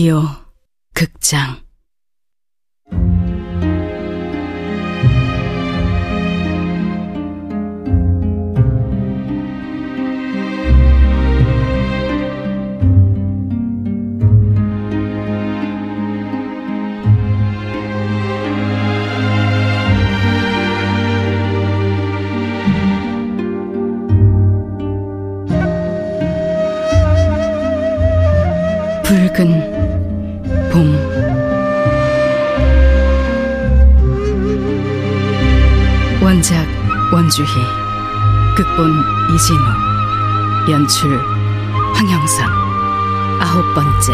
라디오 극장. 붉은 봄. 원작 원주희 극본 이진우 연출 황영선. 아홉 번째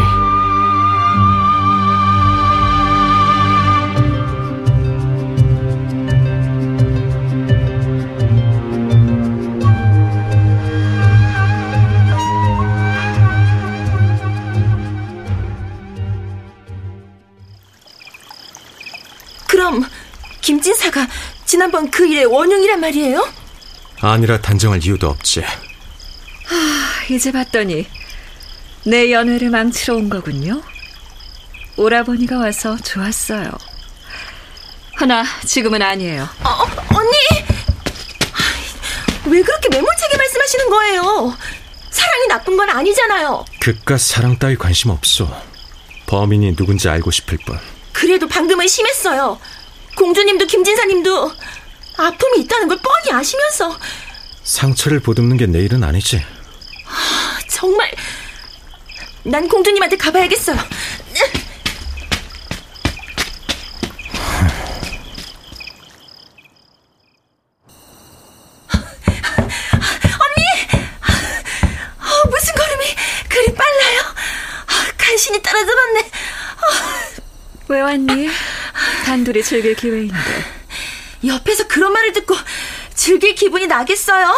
그럼 김진사가 지난번 그 일의 원흉이란 말이에요? 아니라 단정할 이유도 없지. 이제 봤더니 내 연애를 망치러 온 거군요. 오라버니가 와서 좋았어요. 허나 지금은 아니에요. 어, 어, 언니! 아이, 왜 그렇게 매몰차게 말씀하시는 거예요? 사랑이 나쁜 건 아니잖아요. 그깟 사랑 따위 관심 없어. 범인이 누군지 알고 싶을 뿐. 그래도 방금은 심했어요. 공주님도 김진사님도 아픔이 있다는 걸 뻔히 아시면서 상처를 보듬는 게 내 일은 아니지. 정말 난 공주님한테 가봐야겠어요. 언니! 어, 무슨 걸음이 그리 빨라요? 아, 간신히 따라잡았네. 왜 왔니? 단둘이 즐길 기회인데. 옆에서 그런 말을 듣고 즐길 기분이 나겠어요?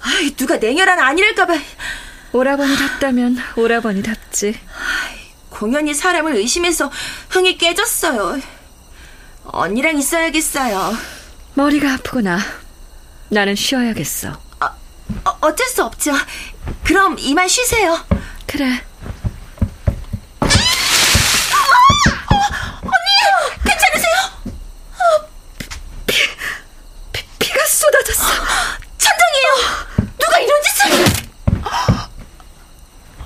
아이, 누가 냉혈한 아니랄까봐 오라버니답다면 오라버니답지. 공연히 사람을 의심해서 흥이 깨졌어요. 언니랑 있어야겠어요. 머리가 아프구나. 나는 쉬어야겠어. 어, 어쩔 수 없죠. 그럼 이만 쉬세요. 그래. 괜찮으세요? 피가 쏟아졌어. 천장이에요. 누가 이런 짓을?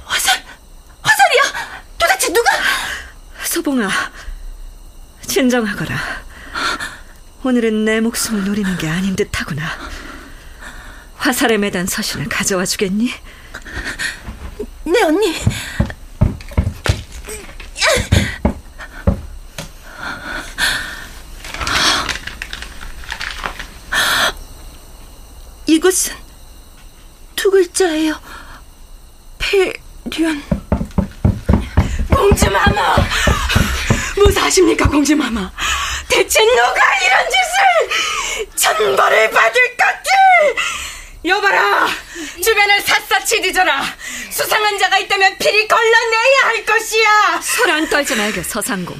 화살, 화살이야. 도대체 누가? 소봉아, 진정하거라. 오늘은 내 목숨을 노리는 게 아닌 듯하구나. 화살에 매단 서신을 가져와 주겠니? 네 언니. 이것은 두 글자예요. 폐륜. 공주마마! 무사하십니까, 공주마마? 대체 누가 이런 짓을! 천벌을 받을 것들! 여봐라! 주변을 샅샅이 뒤져라! 수상한 자가 있다면 필히 걸러내야 할 것이야! 소란 떨지 말게, 서상공.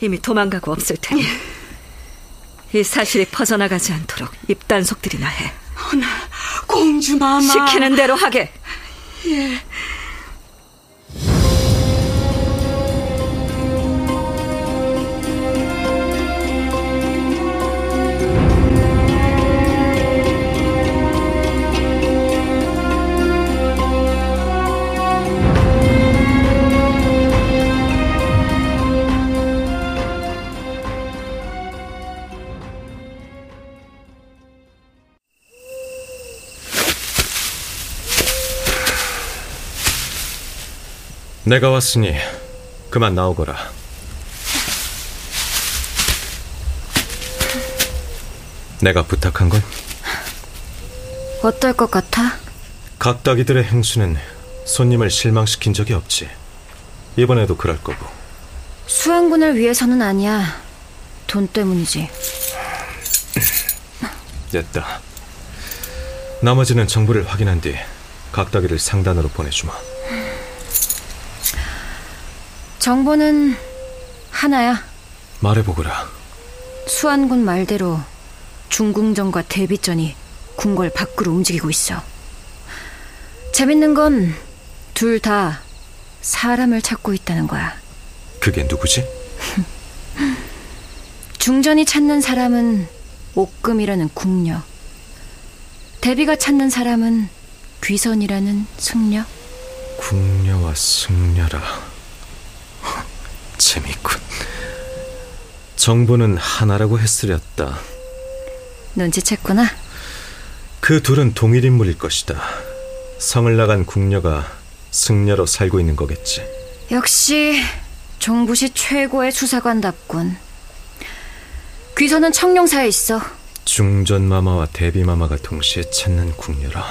이미 도망가고 없을 테니. 이 사실이 퍼져나가지 않도록 입단속들이나 해. 허나, 공주마마. 시키는 대로 하게. 내가 왔으니 그만 나오거라. 내가 부탁한 건 어떨 것 같아? 각다기들의 행수는 손님을 실망시킨 적이 없지. 이번에도 그럴 거고. 수행군을 위해서는 아니야. 돈 때문이지. 됐다. 나머지는 정보를 확인한 뒤 각다기를 상단으로 보내주마. 정보는 하나야. 말해보거라. 수안군 말대로 중궁전과 대비전이 궁궐 밖으로 움직이고 있어. 재밌는 건 둘 다 사람을 찾고 있다는 거야. 그게 누구지? 중전이 찾는 사람은 옥금이라는 궁녀. 대비가 찾는 사람은 귀선이라는 승려. 궁녀와 승려라. 재밌군. 정보는 하나라고 했으렸다. 눈치챘구나. 그 둘은 동일 인물일 것이다. 성을 나간 궁녀가 승려로 살고 있는 거겠지. 역시 종부시 최고의 수사관답군. 귀선은 청룡사에 있어. 중전마마와 대비마마가 동시에 찾는 궁녀라.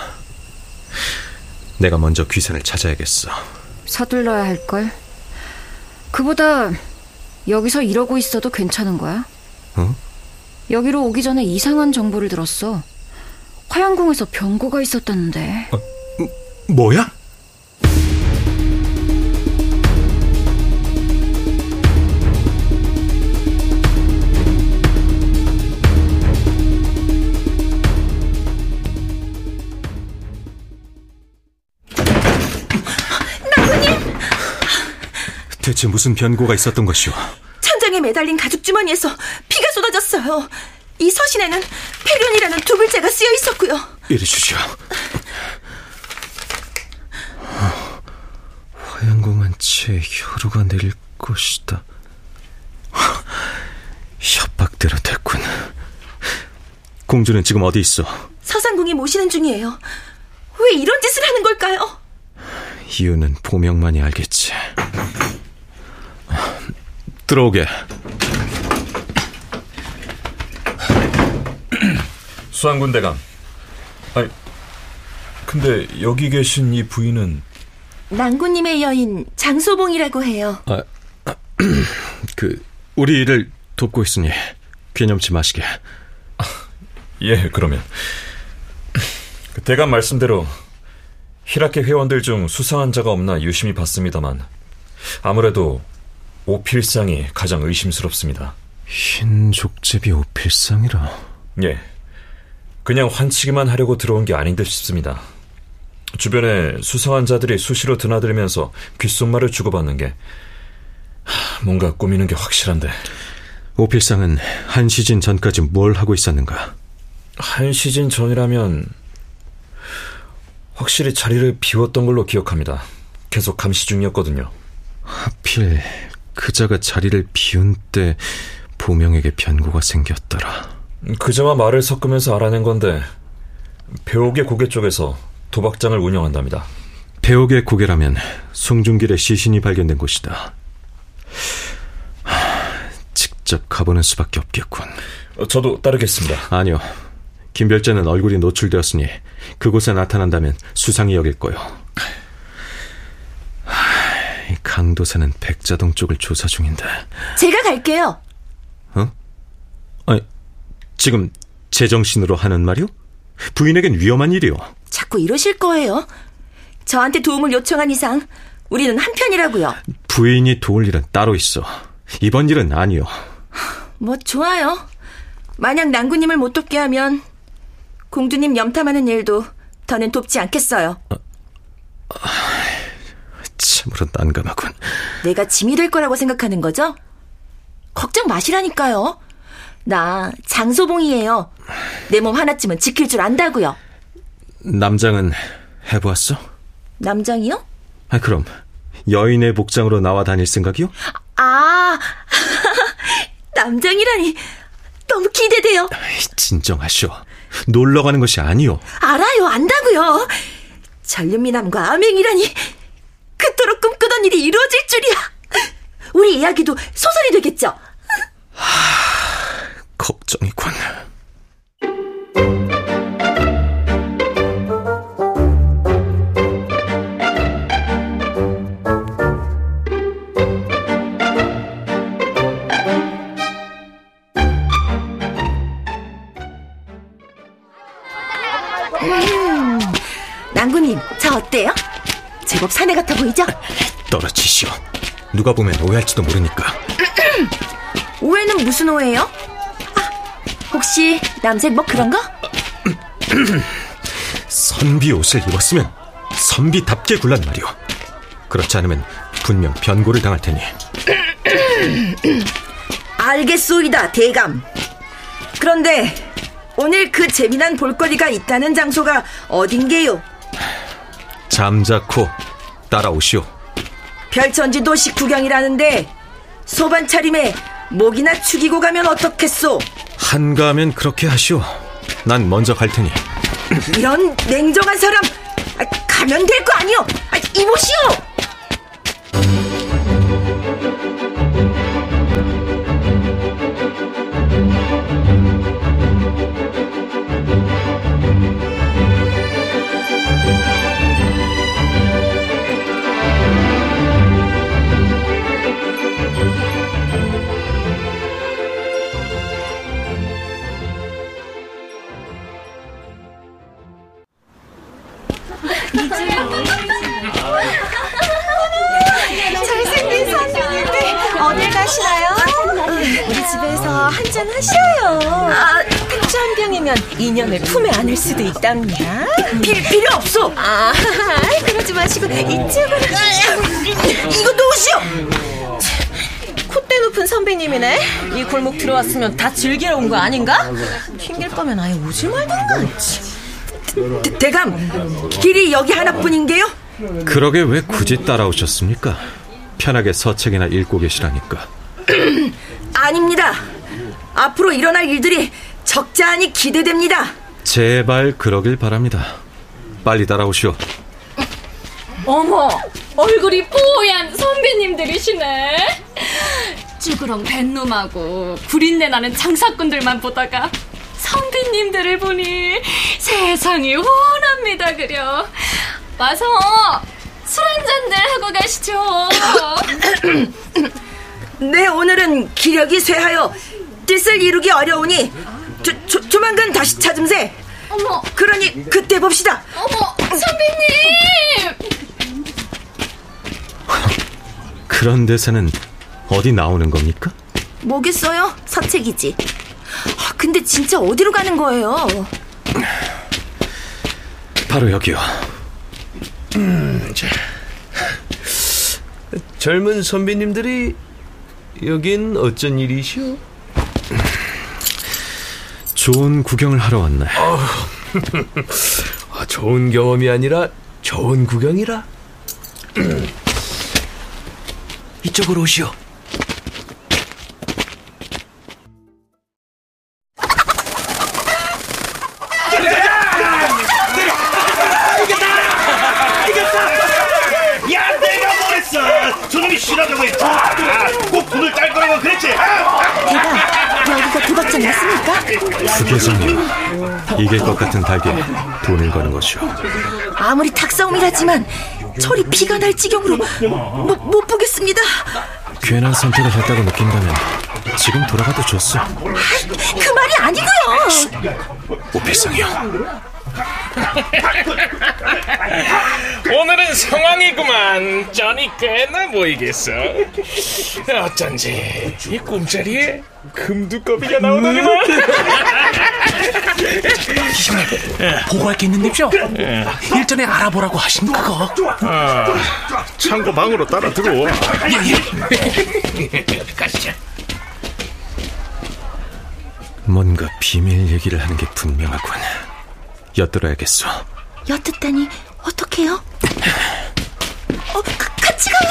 내가 먼저 귀선을 찾아야겠어. 서둘러야 할걸. 그보다 여기서 이러고 있어도 괜찮은 거야? 어? 여기로 오기 전에 이상한 정보를 들었어. 화양궁에서 병고가 있었다는데. 뭐야? 대체 무슨 변고가 있었던 것이오? 천장에 매달린 가죽 주머니에서 피가 쏟아졌어요. 이 서신에는 폐륜이라는 두 글자가 쓰여 있었고요. 이리 주시오. 화양궁한 채 혈우가 내릴 것이다. 협박대로 됐군. 공주는 지금 어디 있어? 서상궁이 모시는 중이에요. 왜 이런 짓을 하는 걸까요? 이유는 보명만이 알겠지. 들어오게. 수안군 대감. 아니, 근데 여기 계신 이 부인은 낭구님의 여인 장소봉이라고 해요. 아, 그 우리 일을 돕고 있으니 괴념치 마시게. 예, 그러면 그 대감 말씀대로 히라케 회원들 중 수상한 자가 없나 유심히 봤습니다만 아무래도 오필상이 가장 의심스럽습니다. 흰 족제비 오필상이라. 예. 그냥 환치기만 하려고 들어온 게 아닌 듯 싶습니다. 주변에 수상한 자들이 수시로 드나들면서 귓속말을 주고받는 게 하, 뭔가 꾸미는 게 확실한데 오필상은 한 시즌 전까지 뭘 하고 있었는가? 한 시즌 전이라면 확실히 자리를 비웠던 걸로 기억합니다. 계속 감시 중이었거든요. 하필 그자가 자리를 비운 때 보명에게 변고가 생겼더라. 그자와 말을 섞으면서 알아낸 건데 배옥의 고개 쪽에서 도박장을 운영한답니다. 배옥의 고개라면 송중길의 시신이 발견된 곳이다. 하, 직접 가보는 수밖에 없겠군. 어, 저도 따르겠습니다. 아니요. 김별자는 얼굴이 노출되었으니 그곳에 나타난다면 수상이 여길 거요. 하, 강도사는 백자동 쪽을 조사 중인데. 제가 갈게요. 어? 아니, 지금 제정신으로 하는 말이오? 부인에겐 위험한 일이오. 자꾸 이러실 거예요. 저한테 도움을 요청한 이상 우리는 한편이라고요. 부인이 도울 일은 따로 있어. 이번 일은 아니오. 뭐 좋아요. 만약 낭구님을 못 돕게 하면 공주님 염탐하는 일도 더는 돕지 않겠어요. 참 으로 난감하군. 내가 짐이 될 거라고 생각하는 거죠? 걱정 마시라니까요. 나 장소봉이에요. 내 몸 하나쯤은 지킬 줄 안다고요. 남장은 해보았어? 남장이요? 아, 그럼 여인의 복장으로 나와 다닐 생각이요? 아, 남장이라니 너무 기대돼요. 진정하시오. 놀러 가는 것이 아니오. 알아요, 안다고요. 전륜미남과 암행이라니 그토록 꿈꾸던 일이 이루어질 줄이야. 우리 이야기도 소설이 되겠죠? 걱정이군. 낭구님, 저 어때요? 제법 사내 같아 보이죠? 떨어지시오. 누가 보면 오해할지도 모르니까. 오해는 무슨 오해요? 아, 혹시 남색 뭐 그런 거? 선비 옷을 입었으면 선비답게 굴란 말이오. 그렇지 않으면 분명 변고를 당할 테니. 알겠소이다, 대감. 그런데 오늘 그 재미난 볼거리가 있다는 장소가 어딘게요? 잠자코 따라오시오. 별천지 도시 구경이라는데 소반 차림에 목이나 축이고 가면 어떻겠소? 한가하면 그렇게 하시오. 난 먼저 갈 테니. 이런 냉정한 사람 아, 가면 될 거 아니오? 아, 이보시오. 잘생긴 선생님들 어딜 가시나요? 우리 집에서 한잔 하셔요. 아, 맥주 한 병이면 인연을 품에 안을 수도 있답니다. 필, 필요 없소. 아, 그러지 마시고 이쪽으로 이거 놓으시오. 콧대 높은 선배님이네. 이 골목 들어왔으면 다 즐기러 온 거 아닌가? 튕길 거면 아예 오지 말던가. 대, 대감, 길이 여기 하나뿐인게요? 그러게 왜 굳이 따라오셨습니까? 편하게 서책이나 읽고 계시라니까. 아닙니다. 앞으로 일어날 일들이 적잖이 기대됩니다. 제발 그러길 바랍니다. 빨리 따라오시오. 어머, 얼굴이 뽀얀 선배님들이시네. 쭈그렁 뱃놈하고 구린내 나는 장사꾼들만 보다가 선배님들을 보니 세상이 훤합니다, 그려. 와서 술 한잔들 하고 가시죠. 네, 오늘은 기력이 쇠하여 뜻을 이루기 어려우니 조, 조, 조만간 다시 찾음세. 어머, 그러니 그때 봅시다. 어머, 선배님! 그런 대사는 어디 나오는 겁니까? 뭐겠어요? 서책이지. 아, 근데 진짜 어디로 가는 거예요? 바로 여기요. 젊은 선배님들이 여긴 어쩐 일이시오? 좋은 구경을 하러 왔네. 아, 좋은 경험이 아니라 좋은 구경이라. 이쪽으로 오시오. 후계자님, 이길 것 같은 닭에 돈을 거는 것이오. 아무리 탁싸움이라지만 철이 피가 날 지경으로 못, 못 보겠습니다. 괜한 선택을 했다고 느낀다면 지금 돌아가도 좋소. 그 말이 아니고요. 오필상이요. 오늘은 상황이구만 쩐이 꽤나 보이겠어 어쩐지 이 꿈자리에 금두꺼비가 나오더니만 보고할 게 있는데요. 일전에 알아보라고 하신 그거. 아, 창고 방으로 따라 들어와 가시죠 뭔가 비밀 얘기를 하는 게 분명하군. 엿들어야겠어. 엿듣다니 어떡해요? 어, 가- 같이 가요.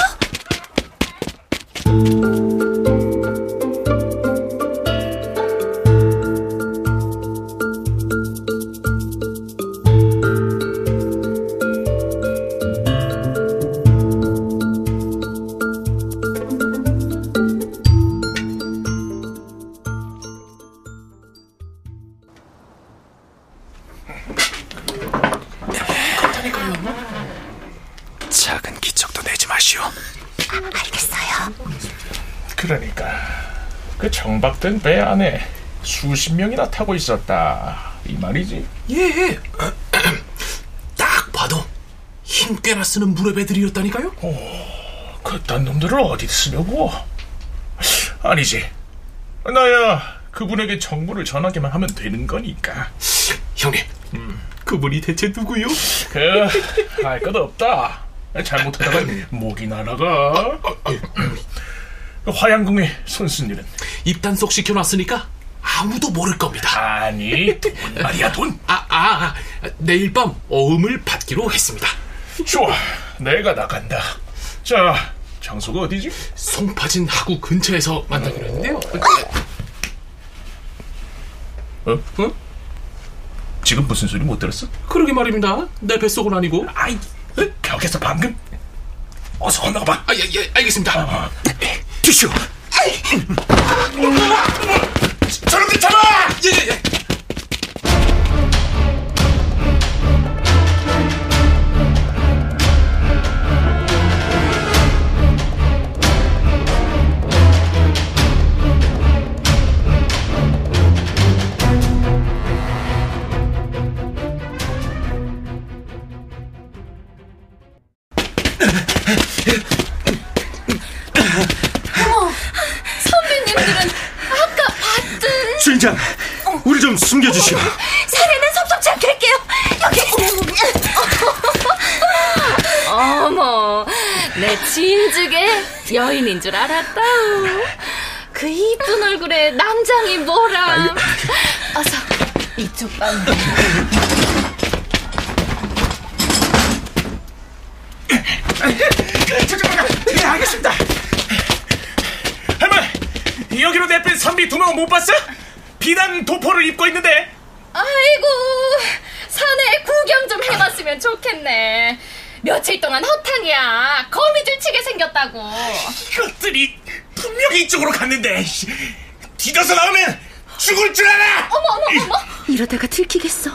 정박된 배 안에 수십 명이나 타고 있었다 이 말이지 예. 딱 봐도 힘 꽤나 쓰는 무렵애들이었다니까요. 그딴 놈들을 어디 쓰려고 아니지 나야 그분에게 정보를 전하기만 하면 되는 거니까 형님, 그분이 대체 누구요? 그 알 것 없다 잘못하다가 목이 날아가. 화양궁의 손순일은 입단속 시켜놨으니까 아무도 모를 겁니다. 아니 돈 말이야 돈. 아, 아, 아, 내일 밤 어음을 받기로 했습니다. 좋아, 내가 나간다. 자, 장소가 어디지? 송파진 하구 근처에서 만나기로 했는데요. 어? 어? 지금 무슨 소리 못 들었어? 그러게 말입니다. 내 뱃속은 아니고. 아이, 벽에서 방금. 어서 건너가 봐. 아, 예, 예, 알겠습니다. 티슈. 저놈들 잡아! 예, 예, 예. 어머, 선배님들은 아까 봤던 주인장, 우리 좀 숨겨주시오. 사례는 섭섭지 않게 할게요. 여기. 어머, 내 진즉에 여인인 줄 알았다우. 그 이쁜 얼굴에 남장이 뭐람. 어서 이쪽 방. 잠깐만, 예, 알겠습니다. 할머니, 여기로 내뺀 선비 두 명 못 봤어? 비단 도포를 입고 있는데. 아이고, 산에 구경 좀 해봤으면 좋겠네. 며칠 동안 허탕이야. 거미줄 치게 생겼다고. 이것들이 분명히 이쪽으로 갔는데 씨, 뒤져서 나오면 죽을 줄 알아. 어머, 어머, 어머. 이러다가 들키겠어.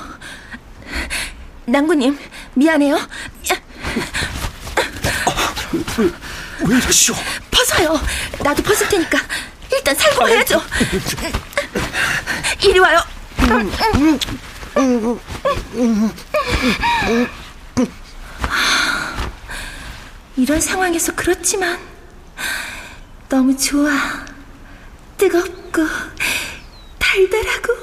낭구님, 미안해요. 왜 이러시오? 벗어요. 나도 벗을 테니까 일단 살고 가야죠. 이리 와요. 이런 상황에서 그렇지만 너무 좋아. 뜨겁고 달달하고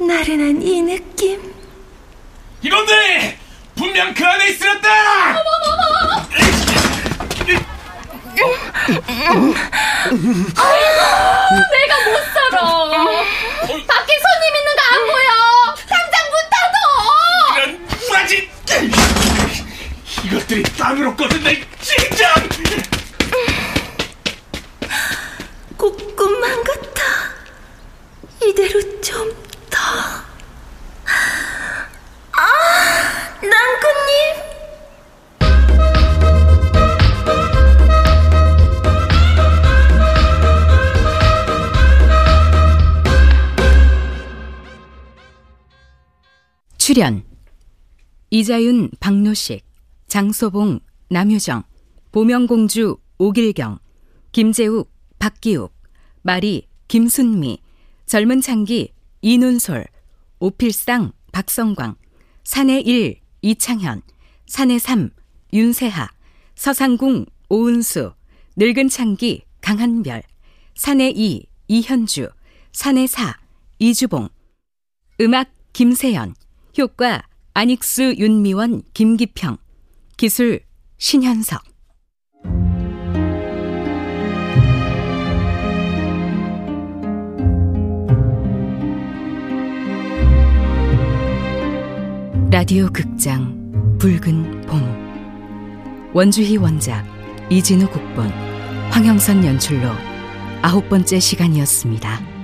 나른한 이 느낌. 이놈들 분명 그 안에 있으렸다. 아이고, 내가 못 살아. 밖에 손님 있는 거 안 보여. 당장 문 닫어. 이런 브라질 이것들이 땅으로 꺼진다 진짜. 출연 이자윤 박노식 장소봉 남효정 보명공주 오길경 김재욱 박기욱 마리 김순미 젊은 창기 이눈솔 오필상 박성광 산의 1 이창현 산의 3 윤세하 서상궁 오은수 늙은 창기 강한별 산의 2 이현주 산의 4 이주봉 음악 김세연 효과 안익수 윤미원 김기평. 기술 신현석. 라디오 극장 붉은 봄. 원주희 원작 이진우 국본 황영선 연출로 아홉 번째 시간이었습니다.